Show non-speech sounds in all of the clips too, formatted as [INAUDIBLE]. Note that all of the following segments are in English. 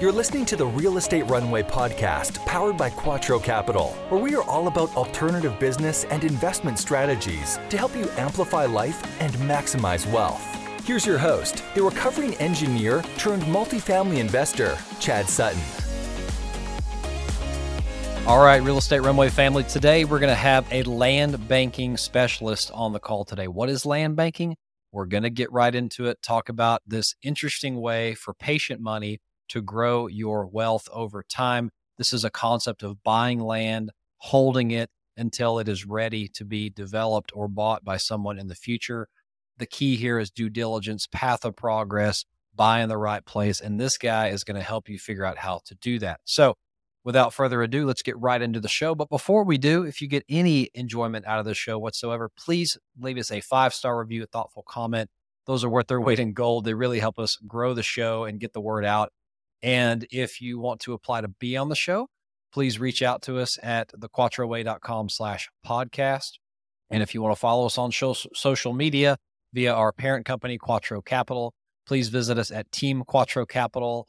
You're listening to the Real Estate Runway podcast powered by Quattro Capital, where we are all about alternative business and investment strategies to help you amplify life and maximize wealth. Here's your host, the recovering engineer turned multifamily investor, Chad Sutton. All right, Real Estate Runway family. Today we're going to have a land banking specialist on the call today. What is land banking? We're going to get right into it, talk about this interesting way for patient money to grow your wealth over time. This is a concept of buying land, holding it until it is ready to be developed or bought by someone in the future. The key here is due diligence, path of progress, buy in the right place. And this guy is going to help you figure out how to do that. So, without further ado, let's get right into the show. But before we do, if you get any enjoyment out of the show whatsoever, please leave us a five star review, a thoughtful comment. Those are worth their weight in gold. They really help us grow the show and get the word out. And if you want to apply to be on the show, please reach out to us at thequattroway.com slash podcast. And if you want to follow us on social media via our parent company, Quattro Capital, please visit us at Team Quattro Capital,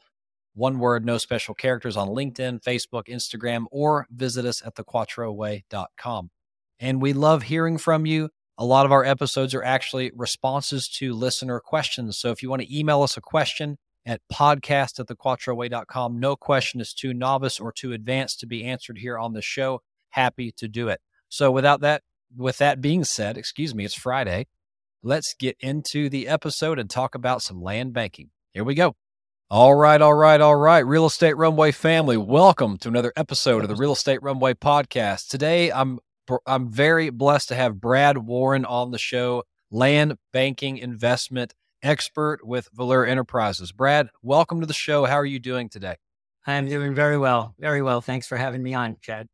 one word, no special characters on LinkedIn, Facebook, Instagram, or visit us at thequattroway.com. And we love hearing from you. A lot of our episodes are actually responses to listener questions. So if you want to email us a question, at podcast at thequattroway.com. No question is too novice or too advanced to be answered here on the show. Happy to do it. So without that, with that being said, excuse me, it's Friday. Let's get into the episode and talk about some land banking. Here we go. All right, all right, all right. Real Estate Runway family, welcome to another episode of the Real Estate Runway podcast. Today, I'm I'm very blessed to have Brad Warren on the show, land banking investment expert with Valeur Enterprises. Brad, welcome to the show. How are you doing today? I'm doing very well. Very well. Thanks for having me on, Chad.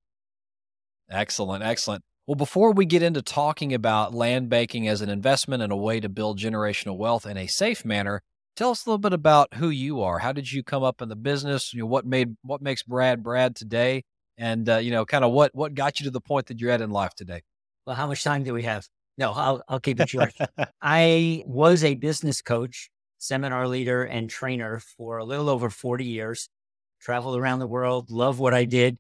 Excellent. Excellent. Well, before we get into talking about land banking as an investment and a way to build generational wealth in a safe manner, tell us a little bit about who you are. How did you come up in the business? You know, what made what makes Brad Brad today, and uh, you know, kind of what what got you to the point that you're at in life today. Well, how much time do we have? No, I'll, I'll keep it short. [LAUGHS] I was a business coach, seminar leader, and trainer for a little over 40 years, traveled around the world, love what I did.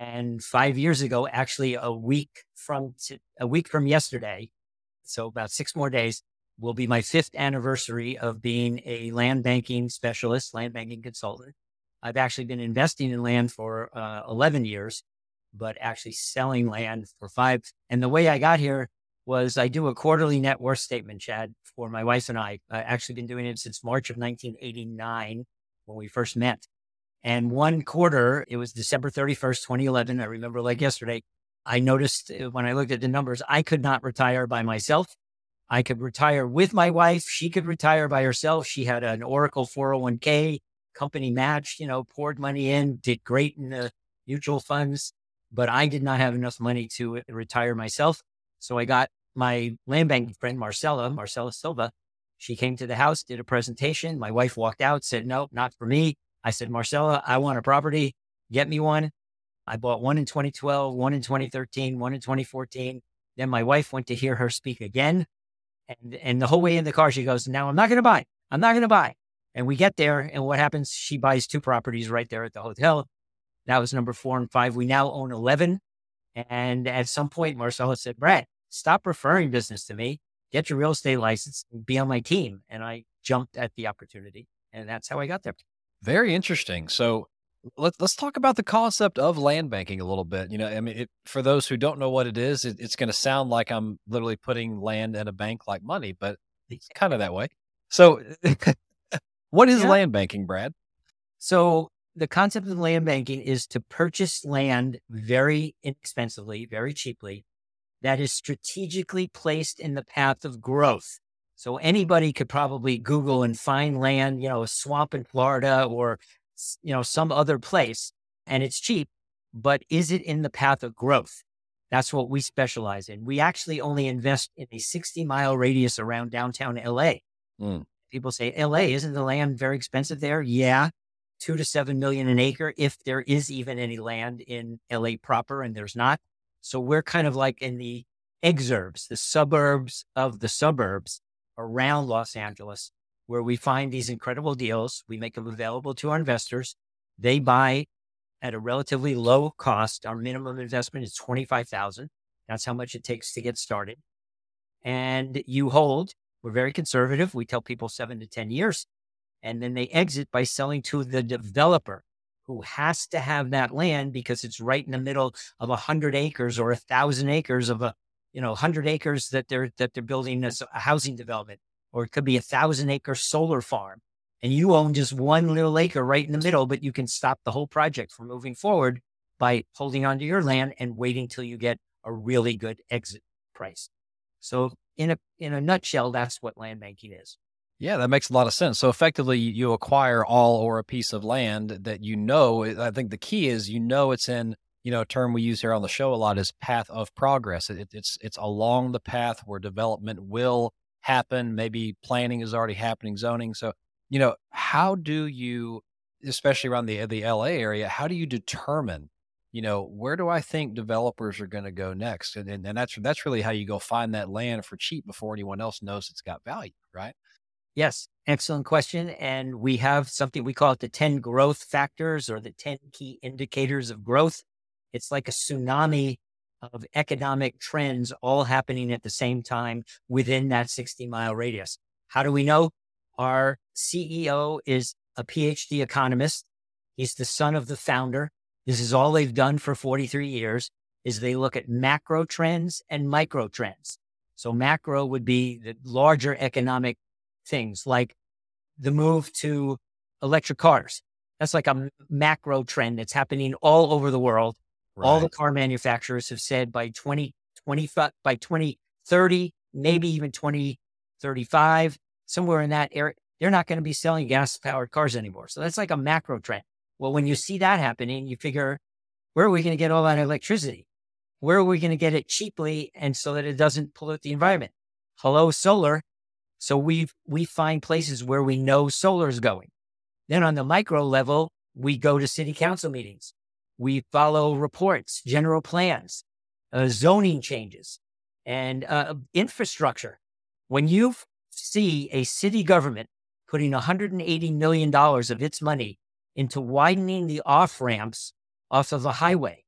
And five years ago, actually a week from t- a week from yesterday, so about six more days, will be my fifth anniversary of being a land banking specialist, land banking consultant. I've actually been investing in land for uh, 11 years, but actually selling land for five. And the way I got here was I do a quarterly net worth statement, Chad, for my wife and I. I've actually been doing it since March of 1989 when we first met. And one quarter, it was December 31st, 2011. I remember like yesterday. I noticed uh, when I looked at the numbers, I could not retire by myself. I could retire with my wife. She could retire by herself. She had an Oracle 401k company match, you know, poured money in, did great in the mutual funds, but I did not have enough money to retire myself. So I got my land banking friend, Marcella, Marcella Silva. She came to the house, did a presentation. My wife walked out, said, no, not for me. I said, Marcella, I want a property. Get me one. I bought one in 2012, one in 2013, one in 2014. Then my wife went to hear her speak again. And, and the whole way in the car, she goes, now I'm not going to buy. I'm not going to buy. And we get there. And what happens? She buys two properties right there at the hotel. That was number four and five. We now own 11. And at some point, Marcella said, Brad, stop referring business to me, get your real estate license, be on my team. And I jumped at the opportunity. And that's how I got there. Very interesting. So let's let's talk about the concept of land banking a little bit. You know, I mean, it, for those who don't know what it is, it, it's going to sound like I'm literally putting land in a bank like money, but it's [LAUGHS] kind of that way. So, [LAUGHS] what is yeah. land banking, Brad? So the concept of land banking is to purchase land very inexpensively, very cheaply, that is strategically placed in the path of growth. So anybody could probably Google and find land, you know, a swamp in Florida or, you know, some other place, and it's cheap, but is it in the path of growth? That's what we specialize in. We actually only invest in a 60 mile radius around downtown LA. Mm. People say, LA, isn't the land very expensive there? Yeah two to seven million an acre if there is even any land in LA proper, and there's not. So we're kind of like in the exurbs, the suburbs of the suburbs around Los Angeles. where we find these incredible deals. We make them available to our investors. They buy at a relatively low cost. Our minimum investment is 25,000. That's how much it takes to get started. And you hold, we're very conservative. We tell people seven to 10 years. And then they exit by selling to the developer who has to have that land because it's right in the middle of a hundred acres or a thousand acres of a, you know, hundred acres that they're, that they're building as a uh, housing development, or it could be a thousand acre solar farm. And you own just one little acre right in the middle, but you can stop the whole project from moving forward by holding onto your land and waiting till you get a really good exit price. So in a in a nutshell, that's what land banking is. Yeah, that makes a lot of sense. So effectively, you acquire all or a piece of land that you know. I think the key is you know it's in you know a term we use here on the show a lot is path of progress. It, it's it's along the path where development will happen. Maybe planning is already happening, zoning. So you know how do you, especially around the the LA area, how do you determine you know, where do I think developers are going to go next? And, and, and that's that's really how you go find that land for cheap before anyone else knows it's got value, right? Yes, excellent question. And we have something we call it the 10 growth factors or the 10 key indicators of growth. It's like a tsunami of economic trends all happening at the same time within that 60 mile radius. How do we know? Our CEO is a PhD economist. He's the son of the founder. This is all they've done for 43 years is they look at macro trends and micro trends. So macro would be the larger economic things like the move to electric cars. That's like a macro trend that's happening all over the world. Right. All the car manufacturers have said by 2025, by 2030, maybe even 2035, somewhere in that area, they're not going to be selling gas powered cars anymore. So that's like a macro trend. Well, when you see that happening, you figure, where are we going to get all that electricity? Where are we going to get it cheaply and so that it doesn't pollute the environment? Hello, solar. So we we find places where we know solar is going. Then on the micro level, we go to city council meetings. We follow reports, general plans, uh, zoning changes, and uh, infrastructure. When you see a city government putting $180 million of its money into widening the off ramps off of the highway.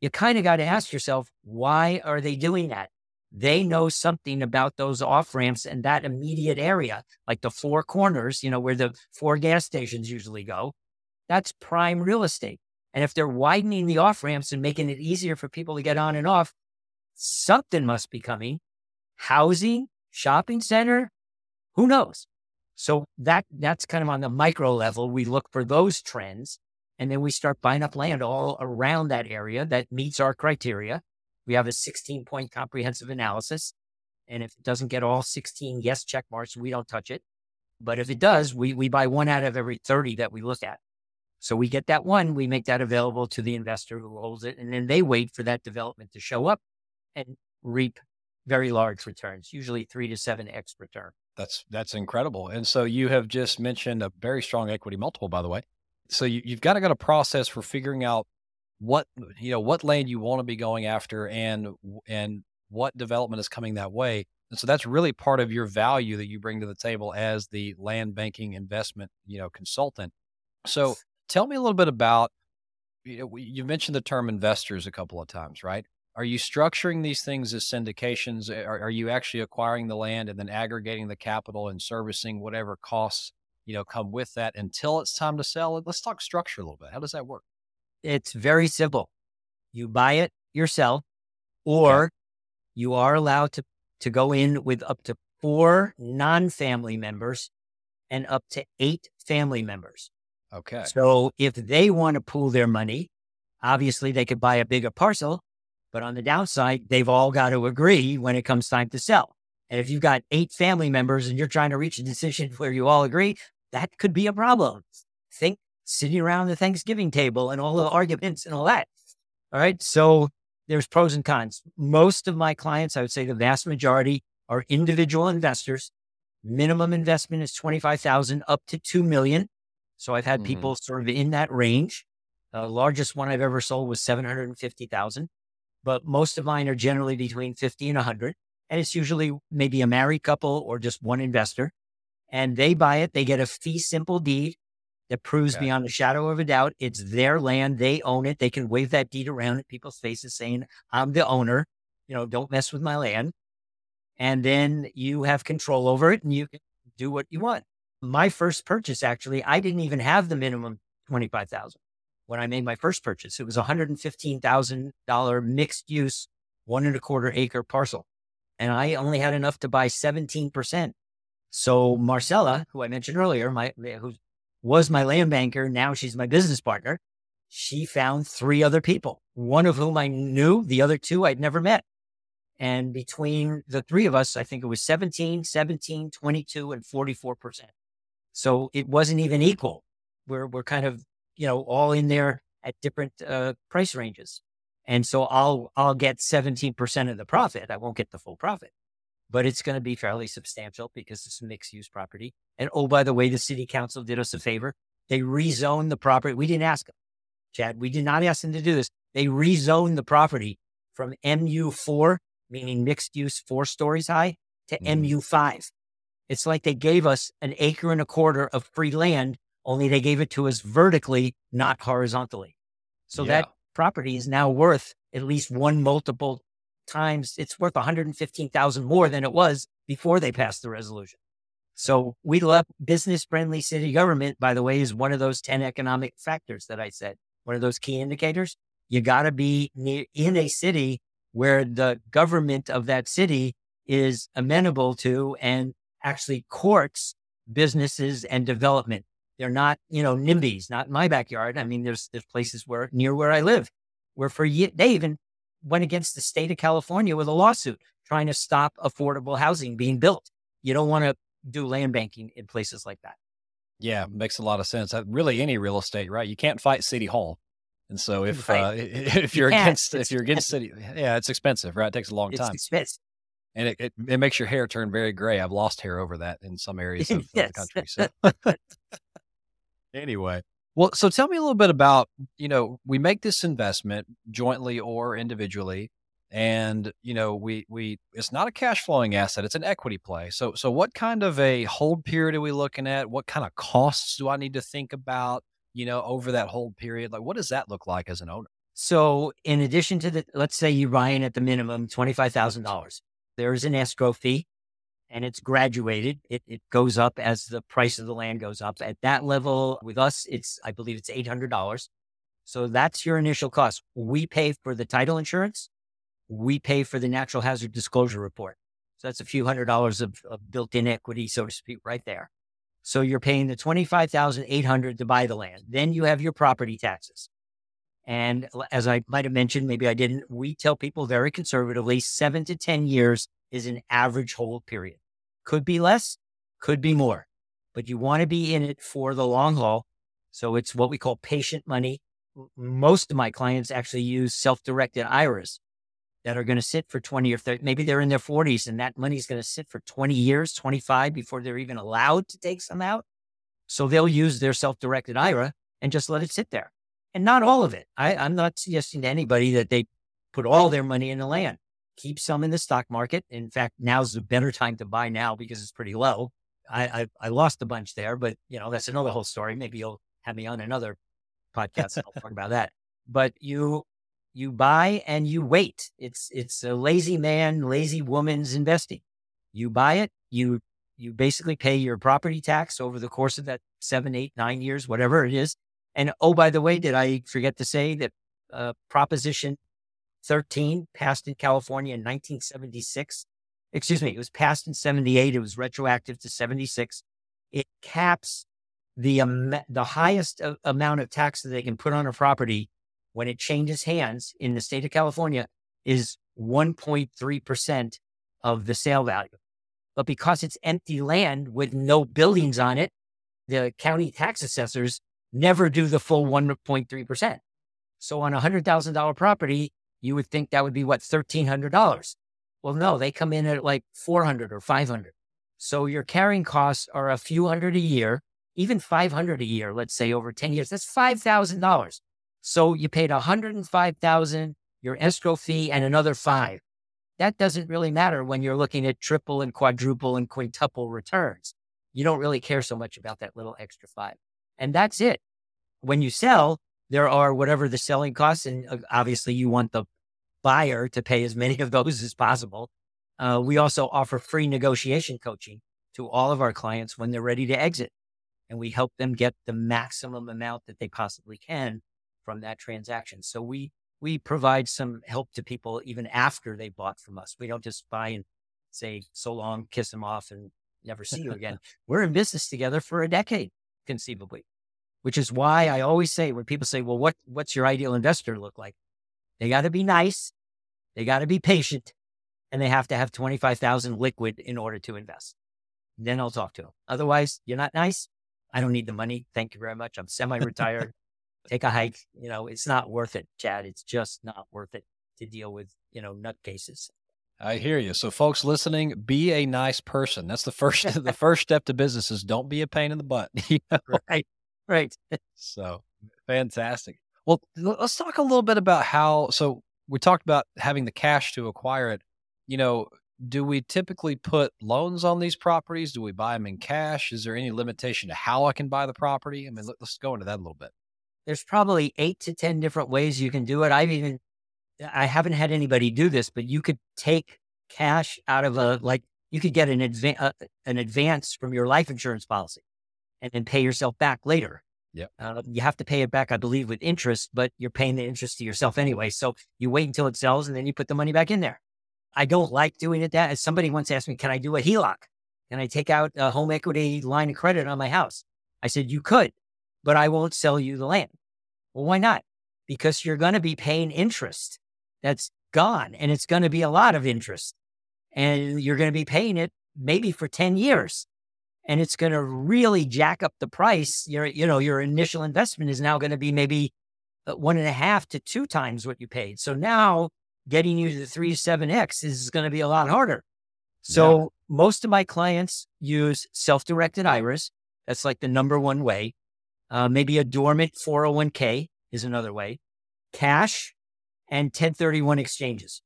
You kind of got to ask yourself, why are they doing that? They know something about those off ramps and that immediate area, like the four corners, you know, where the four gas stations usually go. That's prime real estate. And if they're widening the off ramps and making it easier for people to get on and off, something must be coming. Housing, shopping center, who knows? So that that's kind of on the micro level. We look for those trends and then we start buying up land all around that area that meets our criteria. We have a 16 point comprehensive analysis. And if it doesn't get all 16 yes check marks, we don't touch it. But if it does, we, we buy one out of every 30 that we look at. So we get that one, we make that available to the investor who holds it, and then they wait for that development to show up and reap very large returns, usually three to seven X return. That's that's incredible. And so you have just mentioned a very strong equity multiple, by the way. So you, you've got to got a process for figuring out what you know what lane you want to be going after and and what development is coming that way. And so that's really part of your value that you bring to the table as the land banking investment, you know, consultant. So tell me a little bit about you know, you mentioned the term investors a couple of times, right? Are you structuring these things as syndications? Are, are, you actually acquiring the land and then aggregating the capital and servicing whatever costs you know come with that until it's time to sell? Let's talk structure a little bit. How does that work? It's very simple. You buy it yourself, or okay. you are allowed to to go in with up to four non-family members and up to eight family members. Okay. So if they want to pool their money, obviously they could buy a bigger parcel but on the downside, they've all got to agree when it comes time to sell. And if you've got eight family members and you're trying to reach a decision [LAUGHS] where you all agree, that could be a problem. Think sitting around the Thanksgiving table and all the arguments and all that. All right. So there's pros and cons. Most of my clients, I would say the vast majority are individual investors. Minimum investment is 25,000 up to 2 million. So I've had mm-hmm. people sort of in that range. The largest one I've ever sold was 750,000 but most of mine are generally between 50 and 100. And it's usually maybe a married couple or just one investor. and they buy it. They get a fee simple deed that proves beyond a shadow of a doubt it's their land. They own it. They can wave that deed around in people's faces saying, I'm the owner. You know, don't mess with my land. And then you have control over it and you can do what you want. My first purchase, actually, I didn't even have the minimum 25,000 when I made my first purchase. It was a $115,000 mixed use, one and a quarter acre parcel. And I only had enough to buy 17%. So Marcella, who I mentioned earlier, my, who was my land banker, now she's my business partner. She found three other people, one of whom I knew, the other two I'd never met. And between the three of us, I think it was 17, 17, 22, and 44%. So it wasn't even equal. We're, we're kind of you know, all in there at different uh, price ranges. And so I'll I'll get 17% of the profit. I won't get the full profit, but it's going to be fairly substantial because it's a mixed use property. And oh, by the way, the city council did us a favor. They rezoned the property. We didn't ask them, Chad. We did not ask them to do this. They rezoned the property from MU4, meaning mixed use four stories high, to mm. MU5. It's like they gave us an acre and a quarter of free land only they gave it to us vertically, not horizontally. So yeah. that property is now worth at least one multiple times. It's worth 115,000 more than it was before they passed the resolution. So we love business friendly city government, by the way, is one of those 10 economic factors that I said, one of those key indicators. You got to be near, in a city where the government of that city is amenable to and actually courts businesses and development. They're not, you know, NIMBYs, not in my backyard. I mean, there's there's places where near where I live, where for they even went against the state of California with a lawsuit trying to stop affordable housing being built. You don't want to do land banking in places like that. Yeah, makes a lot of sense. Really, any real estate, right? You can't fight City Hall, and so if right. uh, [LAUGHS] if you're you against if you're against city, yeah, it's expensive, right? It takes a long it's time. Expensive. And it, it, it, makes your hair turn very gray. I've lost hair over that in some [LAUGHS] areas of, yes. of the country. So. [LAUGHS] Anyway, well, so tell me a little bit about, you know, we make this investment jointly or individually and, you know, we we it's not a cash flowing asset, it's an equity play. So so what kind of a hold period are we looking at? What kind of costs do I need to think about, you know, over that hold period? Like what does that look like as an owner? So, in addition to the let's say you buy in at the minimum $25,000, there's an escrow fee and it's graduated. It, it goes up as the price of the land goes up. At that level, with us, it's, I believe it's $800. So that's your initial cost. We pay for the title insurance. We pay for the natural hazard disclosure report. So that's a few hundred dollars of, of built in equity, so to speak, right there. So you're paying the 25,800 to buy the land. Then you have your property taxes. And as I might have mentioned, maybe I didn't, we tell people very conservatively, seven to 10 years is an average hold period. Could be less, could be more, but you want to be in it for the long haul. So it's what we call patient money. Most of my clients actually use self directed IRAs that are going to sit for 20 or 30, maybe they're in their 40s and that money is going to sit for 20 years, 25 before they're even allowed to take some out. So they'll use their self directed IRA and just let it sit there. And not all of it. I, I'm not suggesting to anybody that they put all their money in the land keep some in the stock market. In fact, now's a better time to buy now because it's pretty low. I, I, I lost a bunch there, but you know, that's another whole story. Maybe you'll have me on another podcast and I'll talk about that. But you, you buy and you wait. It's, it's a lazy man, lazy woman's investing. You buy it, you, you basically pay your property tax over the course of that seven, eight, nine years, whatever it is. And oh, by the way, did I forget to say that uh, Proposition 13, passed in California in 1976. Excuse me, it was passed in 78. It was retroactive to 76. It caps the, um, the highest amount of tax that they can put on a property when it changes hands in the state of California is 1.3% of the sale value. But because it's empty land with no buildings on it, the county tax assessors never do the full 1.3%. So on a $100,000 property, you would think that would be what, $1,300. Well, no, they come in at like 400 or 500. So your carrying costs are a few hundred a year, even 500 a year, let's say over 10 years. That's $5,000. So you paid 105,000, your escrow fee and another five. That doesn't really matter when you're looking at triple and quadruple and quintuple returns. you don't really care so much about that little extra five. And that's it. When you sell, there are whatever the selling costs. And uh, obviously, you want the buyer to pay as many of those as possible. Uh, we also offer free negotiation coaching to all of our clients when they're ready to exit. And we help them get the maximum amount that they possibly can from that transaction. So we, we provide some help to people even after they bought from us. We don't just buy and say, so long, kiss them off and never see you again. [LAUGHS] We're in business together for a decade, conceivably, which is why I always say when people say, well, what, what's your ideal investor look like? They got to be nice. They got to be patient and they have to have 25,000 liquid in order to invest. Then I'll talk to them. Otherwise, you're not nice. I don't need the money. Thank you very much. I'm semi-retired. [LAUGHS] Take a hike. You know, it's not worth it, Chad. It's just not worth it to deal with, you know, nutcases. I hear you. So, folks listening, be a nice person. That's the first. [LAUGHS] the [LAUGHS] first step to business is don't be a pain in the butt. You know? Right. Right. [LAUGHS] so fantastic. Well, let's talk a little bit about how. So we talked about having the cash to acquire it. You know, do we typically put loans on these properties? Do we buy them in cash? Is there any limitation to how I can buy the property? I mean, let's go into that a little bit. There's probably eight to 10 different ways you can do it. I've even, I haven't had anybody do this, but you could take cash out of a, like, you could get an, adva- uh, an advance from your life insurance policy and then pay yourself back later. Yeah. Uh, you have to pay it back, I believe, with interest, but you're paying the interest to yourself anyway. So you wait until it sells and then you put the money back in there. I don't like doing it that. As somebody once asked me, can I do a HELOC? Can I take out a home equity line of credit on my house? I said, you could, but I won't sell you the land. Well, why not? Because you're going to be paying interest that's gone and it's going to be a lot of interest and you're going to be paying it maybe for 10 years and it's going to really jack up the price. Your, you know, your initial investment is now going to be maybe uh, one and a half to two times what you paid. So now getting you to the three seven X is going to be a lot harder. So yeah. most of my clients use self-directed IRAs. That's like the number one way. Uh, maybe a dormant 401k is another way. Cash and 1031 exchanges.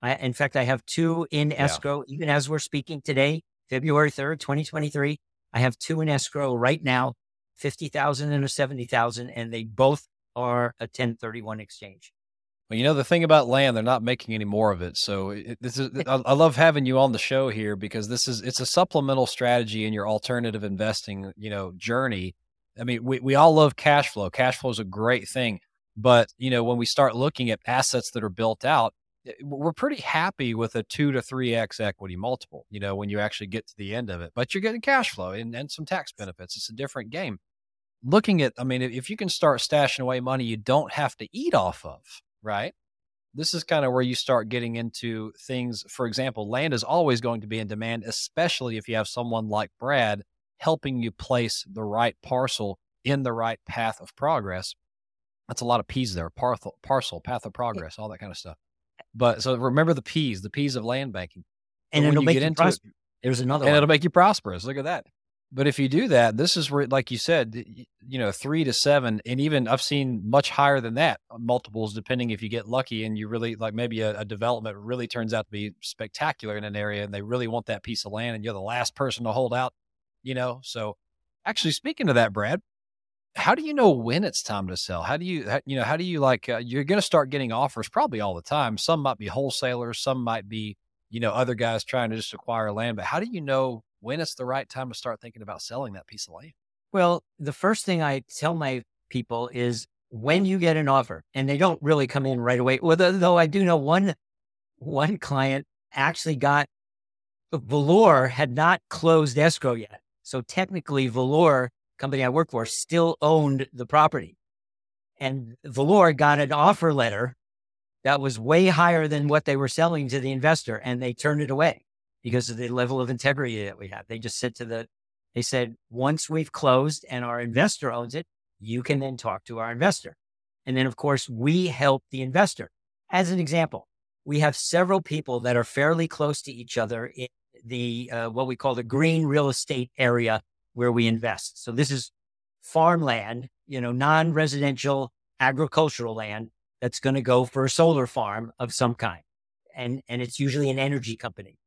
I, in fact, I have two in escrow, yeah. even as we're speaking today. February 3rd, 2023. I have two in escrow right now, 50,000 and a 70,000, and they both are a 1031 exchange. Well, you know, the thing about land, they're not making any more of it. So it, this is, I, I love having you on the show here because this is, it's a supplemental strategy in your alternative investing, you know, journey. I mean, we, we all love cash flow. Cash flow is a great thing. But, you know, when we start looking at assets that are built out, Eh, we're pretty happy with a two to three X equity multiple, you know, when you actually get to the end of it, but you're getting cash flow and, and some tax benefits. It's a different game. Looking at, I mean, if you can start stashing away money you don't have to eat off of, right? This is kind of where you start getting into things. For example, land is always going to be in demand, especially if you have someone like Brad helping you place the right parcel in the right path of progress. That's a lot of P's there parcel, parcel, path of progress, all that kind of stuff. But so remember the P's, the P's of land banking. And it'll make you prosperous. There's another and one. it'll make you prosperous. Look at that. But if you do that, this is where, like you said, you know, three to seven, and even I've seen much higher than that uh, multiples, depending if you get lucky and you really like maybe a, a, development really turns out to be spectacular in an area and they really want that piece of land and you're the last person to hold out, you know. So, actually, speaking of that, Brad, how do you know when it's time to sell? How do you, you know, how do you like, uh, you're going to start getting offers probably all the time. Some might be wholesalers, some might be, you know, other guys trying to just acquire land. But how do you know when it's the right time to start thinking about selling that piece of land? Well, the first thing I tell my people is when you get an offer, and they don't really come in right away. Well, though I do know one, one client actually got Valor had not closed escrow yet. So technically, Valor company I work for still owned the property. And Valor got an offer letter that was way higher than what they were selling to the investor, and they turned it away because of the level of integrity that we have. They just said to the, they said, once we've closed and our investor owns it, you can then talk to our investor. And then, of course, we help the investor. As an example, we have several people that are fairly close to each other in the uh, what we call the green real estate area where we invest. So this is farmland, you know, non-residential agricultural land that's going to go for a solar farm of some kind. And, and it's usually an energy company.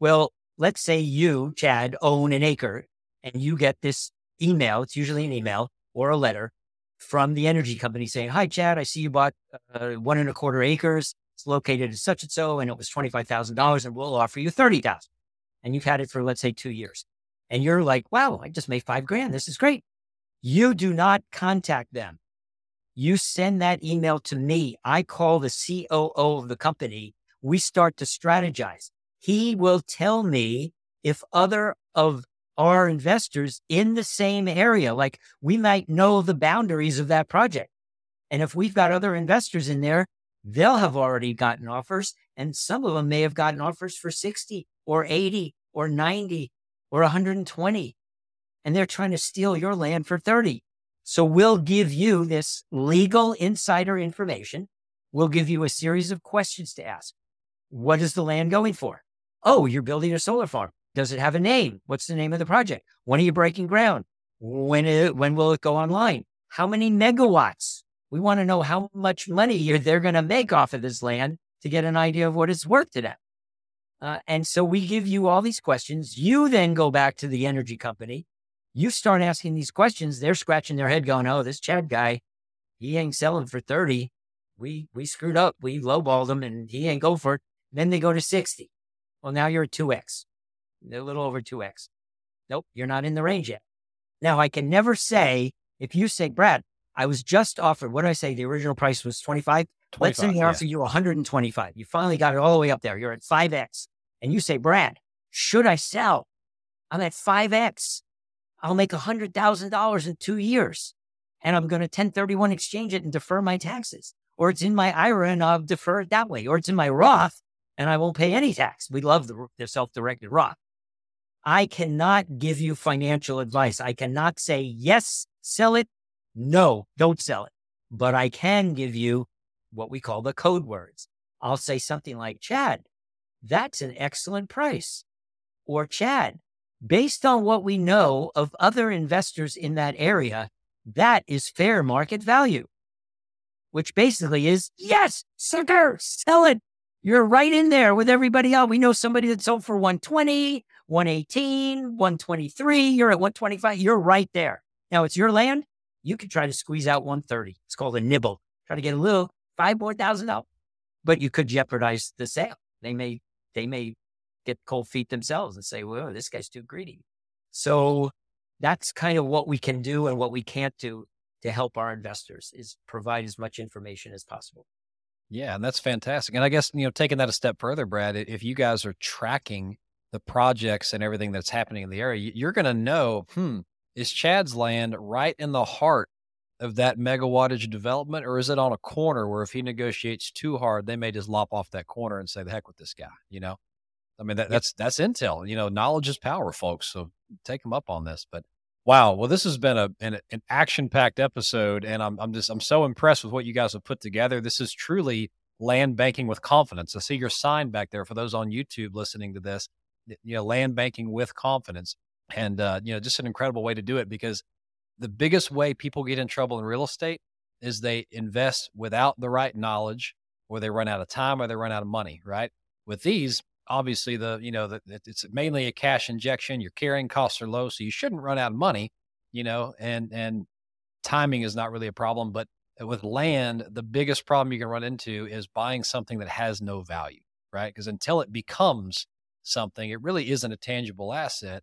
Well, let's say you, Chad, own an acre and you get this email. It's usually an email or a letter from the energy company saying, Hi, Chad, I see you bought uh, one and a quarter acres. It's located at such and so, and it was $25,000 and we'll offer you 30,000. And you've had it for, let's say, two years. And you're like, wow, I just made five grand. This is great. You do not contact them. You send that email to me. I call the COO of the company. We start to strategize. He will tell me if other of our investors in the same area, like we might know the boundaries of that project. And if we've got other investors in there, they'll have already gotten offers. And some of them may have gotten offers for 60 or 80 or 90 or 120. And they're trying to steal your land for 30. So we'll give you this legal insider information. We'll give you a series of questions to ask. What is the land going for? Oh, you're building a solar farm. Does it have a name? What's the name of the project? When are you breaking ground? When, it, when will it go online? How many megawatts? We want to know how much money they're going to make off of this land to get an idea of what it's worth to them. Uh, and so we give you all these questions. You then go back to the energy company. You start asking these questions. They're scratching their head, going, "Oh, this Chad guy, he ain't selling for thirty. We we screwed up. We lowballed him, and he ain't go for it." Then they go to sixty. Well, now you're at two x. A little over 2x. Nope, you're not in the range yet. Now, I can never say, if you say, Brad, I was just offered, what did I say? The original price was 25. 25 Let's say I offer you 125. You finally got it all the way up there. You're at 5x. And you say, Brad, should I sell? I'm at 5x. I'll make $100,000 in two years. And I'm going to 1031 exchange it and defer my taxes. Or it's in my IRA and I'll defer it that way. Or it's in my Roth and I won't pay any tax. We love the, the self directed Roth. I cannot give you financial advice. I cannot say, yes, sell it. No, don't sell it. But I can give you what we call the code words. I'll say something like, Chad, that's an excellent price. Or Chad, based on what we know of other investors in that area, that is fair market value, which basically is, yes, sucker, sell it. You're right in there with everybody else. We know somebody that sold for 120, 118, 123, you're at 125, you're right there. Now it's your land. You can try to squeeze out 130. It's called a nibble. Try to get a little five more thousand dollars, but you could jeopardize the sale. They may, they may get cold feet themselves and say, well, this guy's too greedy. So that's kind of what we can do and what we can't do to help our investors is provide as much information as possible. Yeah, and that's fantastic. And I guess, you know, taking that a step further, Brad, if you guys are tracking the projects and everything that's happening in the area, you're going to know, hmm, is Chad's land right in the heart of that megawattage development, or is it on a corner where if he negotiates too hard, they may just lop off that corner and say, "The heck with this guy," you know? I mean, that, that's that's intel. You know, knowledge is power, folks. So take them up on this. But wow, well, this has been a an, an action packed episode, and I'm I'm just I'm so impressed with what you guys have put together. This is truly land banking with confidence. I see your sign back there for those on YouTube listening to this you know, land banking with confidence. And, uh, you know, just an incredible way to do it because the biggest way people get in trouble in real estate is they invest without the right knowledge or they run out of time or they run out of money, right? With these, obviously the, you know, the, it's mainly a cash injection. Your carrying costs are low, so you shouldn't run out of money, you know, and, and timing is not really a problem. But with land, the biggest problem you can run into is buying something that has no value, right? Because until it becomes something, it really isn't a tangible asset,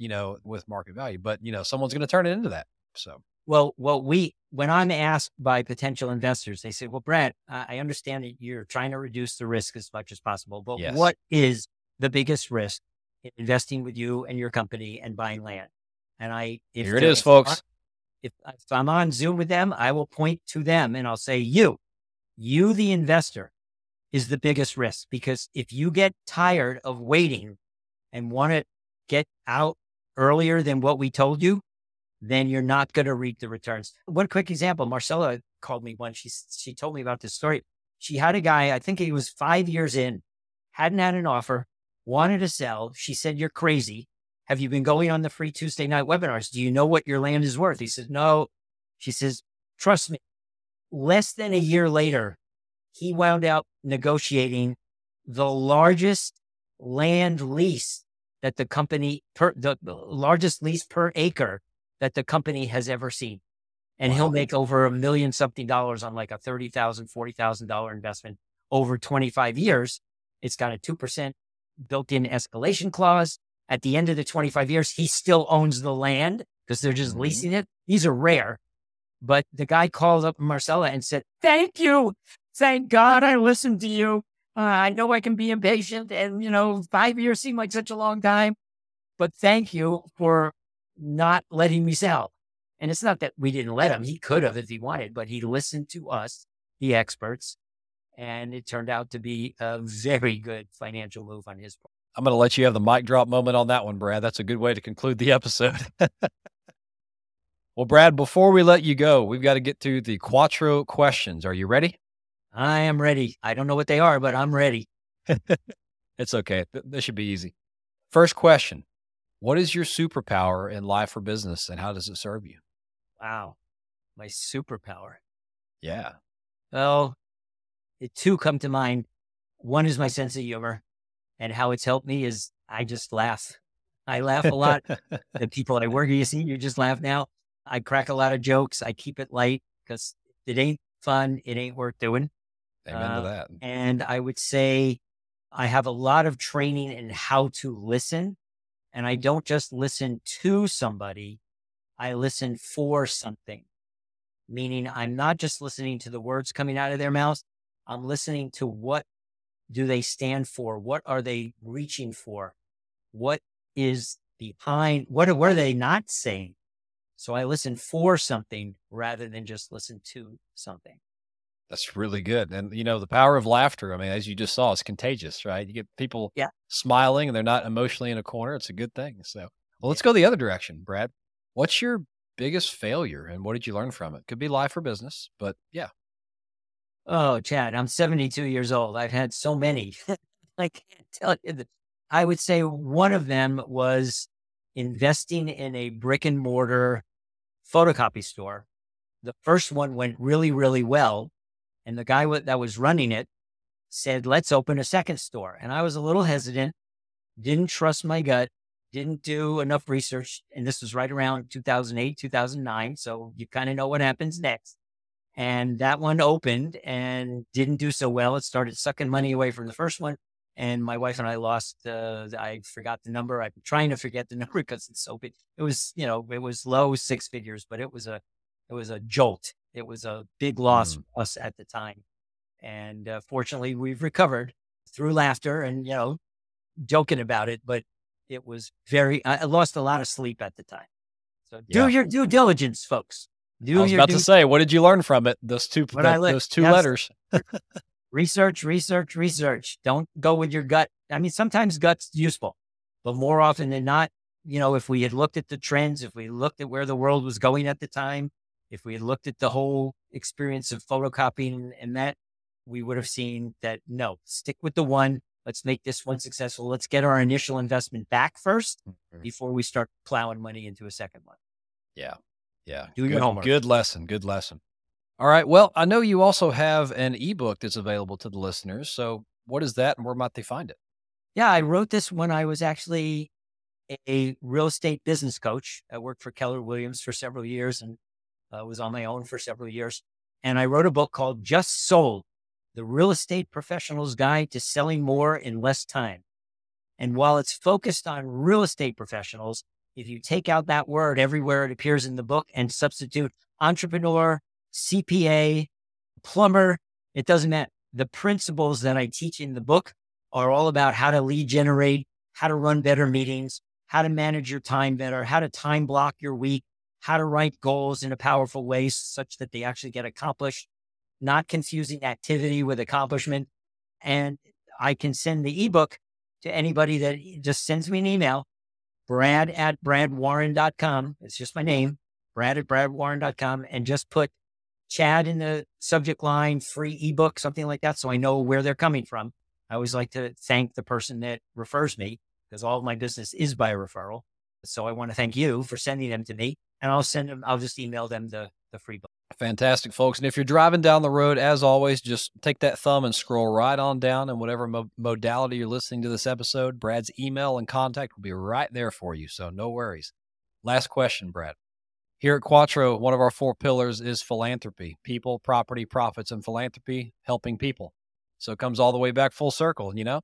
you know, with market value. But, you know, someone's going to turn it into that. So, well, well, we, when I'm asked by potential investors, they say, well, Brad, I understand that you're trying to reduce the risk as much as possible, but yes. what is the biggest risk in investing with you and your company and buying land? And I, if here it is, folks. If, if I'm on Zoom with them, I will point to them and I'll say, you, you, the investor, is the biggest risk because if you get tired of waiting and want to get out earlier than what we told you, then you're not going to reap the returns. One quick example Marcella called me once. She, she told me about this story. She had a guy, I think he was five years in, hadn't had an offer, wanted to sell. She said, You're crazy. Have you been going on the free Tuesday night webinars? Do you know what your land is worth? He says, No. She says, Trust me. Less than a year later, he wound up negotiating the largest land lease that the company per the largest lease per acre that the company has ever seen. And wow. he'll make over a million something dollars on like a $30,000, $40,000 investment over 25 years. It's got a 2% built in escalation clause. At the end of the 25 years, he still owns the land because they're just mm-hmm. leasing it. These are rare. But the guy called up Marcella and said, Thank you. Thank God I listened to you. Uh, I know I can be impatient and, you know, five years seem like such a long time, but thank you for not letting me sell. And it's not that we didn't let him. He could have if he wanted, but he listened to us, the experts, and it turned out to be a very good financial move on his part. I'm going to let you have the mic drop moment on that one, Brad. That's a good way to conclude the episode. [LAUGHS] well, Brad, before we let you go, we've got to get to the Quattro questions. Are you ready? I am ready. I don't know what they are, but I'm ready. it's okay. This should be easy. First question What is your superpower in life or business, and how does it serve you? Wow. My superpower. Yeah. Well, it, two come to mind. One is my sense of humor, and how it's helped me is I just laugh. I laugh a lot. the [LAUGHS] people that I work with, you see, you just laugh now. I crack a lot of jokes. I keep it light because it ain't fun. It ain't worth doing. Amen uh, to that. And I would say I have a lot of training in how to listen. And I don't just listen to somebody, I listen for something, meaning I'm not just listening to the words coming out of their mouths. I'm listening to what do they stand for? What are they reaching for? What is behind? What, what are they not saying? So I listen for something rather than just listen to something. That's really good. And you know, the power of laughter, I mean, as you just saw, it's contagious, right? You get people yeah. smiling and they're not emotionally in a corner. It's a good thing. So well, let's go the other direction, Brad. What's your biggest failure and what did you learn from it? Could be life or business, but yeah. Oh, Chad, I'm 72 years old. I've had so many. [LAUGHS] I can't tell you that. I would say one of them was investing in a brick and mortar photocopy store. The first one went really, really well and the guy that was running it said, let's open a second store. And I was a little hesitant, didn't trust my gut, didn't do enough research. And this was right around 2008, 2009. So you kind of know what happens next. And that one opened and didn't do so well. It started sucking money away from the first one. And my wife and I lost, uh, I forgot the number. I'm trying to forget the [LAUGHS] number because it's so big. It was, you know, it was low six figures, but it was a, it was a jolt it was a big loss mm. for us at the time. And uh, fortunately, we've recovered through laughter and, you know, joking about it. But it was very, I lost a lot of sleep at the time. So do yeah. your due diligence, folks. Do I was about due- to say, what did you learn from it? Those two, that, those two yes. letters. research, research, research. Don't go with your gut. I mean, sometimes gut's useful, but more often than not, you know, if we had looked at the trends, if we looked at where the world was going at the time, if we had looked at the whole experience of photocopying and that, we would have seen that no, stick with the one. Let's make this one successful. Let's get our initial investment back 1st mm-hmm. before we start plowing money into a second one. Yeah. Yeah. Do good, your homework. Good lesson. Good lesson. All right. Well, I know you also have an ebook that's available to the listeners. So, what is that and where might they find it? Yeah, I wrote this when I was actually a real estate business coach. I worked for Keller Williams for several years and uh, was on my own for several years. And I wrote a book called Just Sold The Real Estate Professional's Guide to Selling More in Less Time. And while it's focused on real estate professionals, if you take out that word everywhere it appears in the book and substitute entrepreneur, CPA, plumber, it doesn't matter. The principles that I teach in the book are all about how to lead generate, how to run better meetings, how to manage your time better, how to time block your week, how to write goals in a powerful way such that they actually get accomplished, not confusing activity with accomplishment. And I can send the ebook to anybody that just sends me an email, brad at bradwarren.com. It's just my name, brad at bradwarren.com, and just put Chad in the subject line, free ebook, something like that. So I know where they're coming from. I always like to thank the person that refers me because all of my business is by referral. So I want to thank you for sending them to me and I'll send them, I'll just email them the, the free book. Fantastic, folks. And if you're driving down the road, as always, just take that thumb and scroll right on down. And whatever mo- modality you're listening to this episode, Brad's email and contact will be right there for you. So no worries. Last question, Brad. Here at Quattro, one of our four pillars is philanthropy people, property, profits, and philanthropy, helping people. So it comes all the way back full circle, you know?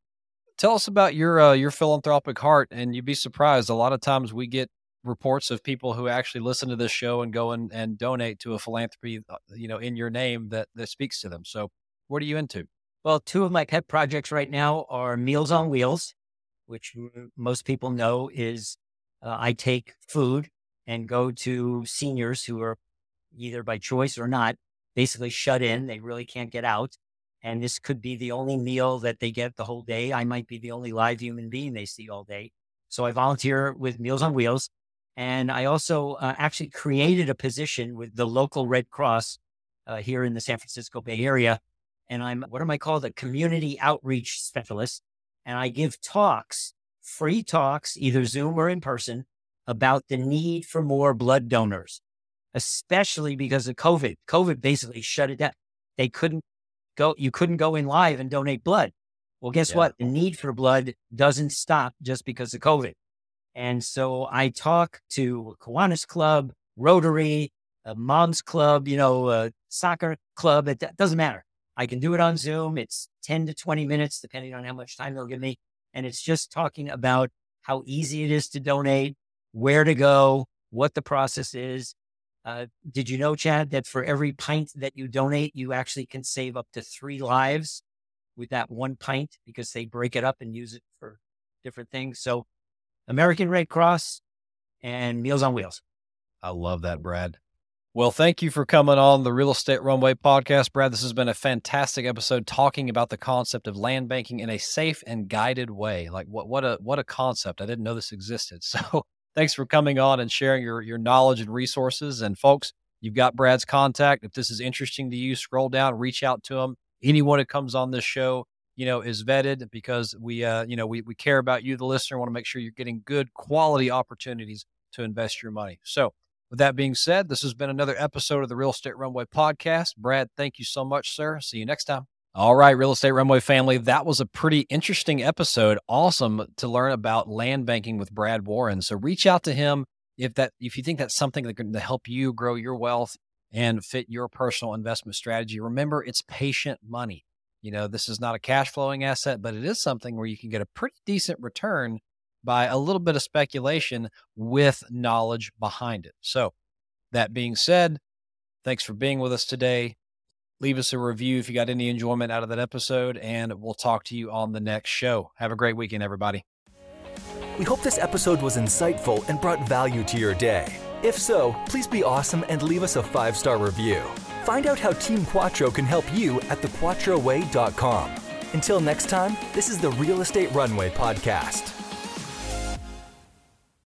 Tell us about your uh, your philanthropic heart, and you'd be surprised. A lot of times we get reports of people who actually listen to this show and go and, and donate to a philanthropy, uh, you know, in your name that that speaks to them. So, what are you into? Well, two of my pet projects right now are Meals on Wheels, which most people know is uh, I take food and go to seniors who are either by choice or not, basically shut in. They really can't get out. And this could be the only meal that they get the whole day. I might be the only live human being they see all day. So I volunteer with Meals on Wheels. And I also uh, actually created a position with the local Red Cross uh, here in the San Francisco Bay Area. And I'm, what am I called? A community outreach specialist. And I give talks, free talks, either Zoom or in person, about the need for more blood donors, especially because of COVID. COVID basically shut it down. They couldn't go, you couldn't go in live and donate blood. Well, guess Yeah. what? The need for blood doesn't stop just because of COVID. And so I talk to Kiwanis Club, Rotary, a Moms Club, you know, a soccer club. It doesn't matter. I can do it on Zoom. It's 10 to 20 minutes, depending on how much time they'll give me. And it's just talking about how easy it is to donate, where to go, what the process is. Uh, did you know, Chad, that for every pint that you donate, you actually can save up to three lives with that one pint because they break it up and use it for different things. So, American Red Cross and Meals on Wheels. I love that, Brad. Well, thank you for coming on the Real Estate Runway podcast, Brad. This has been a fantastic episode talking about the concept of land banking in a safe and guided way. Like what what a what a concept. I didn't know this existed. [LAUGHS] So, thanks for coming on and sharing your your knowledge and resources. And folks, you've got Brad's contact. If this is interesting to you, scroll down, reach out to him. Anyone who comes on this show, you know, is vetted because we uh, you know, we we care about you the listener, want to make sure you're getting good quality opportunities to invest your money. So, with that being said, this has been another episode of the Real Estate Runway podcast. Brad, thank you so much, sir. See you next time. All right, Real Estate Runway family, that was a pretty interesting episode. Awesome to learn about land banking with Brad Warren. So reach out to him if that if you think that's something that can help you grow your wealth and fit your personal investment strategy. Remember, it's patient money. You know, this is not a cash flowing asset, but it is something where you can get a pretty decent return by a little bit of speculation with knowledge behind it. So, that being said, thanks for being with us today. Leave us a review if you got any enjoyment out of that episode, and we'll talk to you on the next show. Have a great weekend, everybody. We hope this episode was insightful and brought value to your day. If so, please be awesome and leave us a five star review. Find out how Team Quattro can help you at thequattroway.com. Until next time, this is the Real Estate Runway Podcast.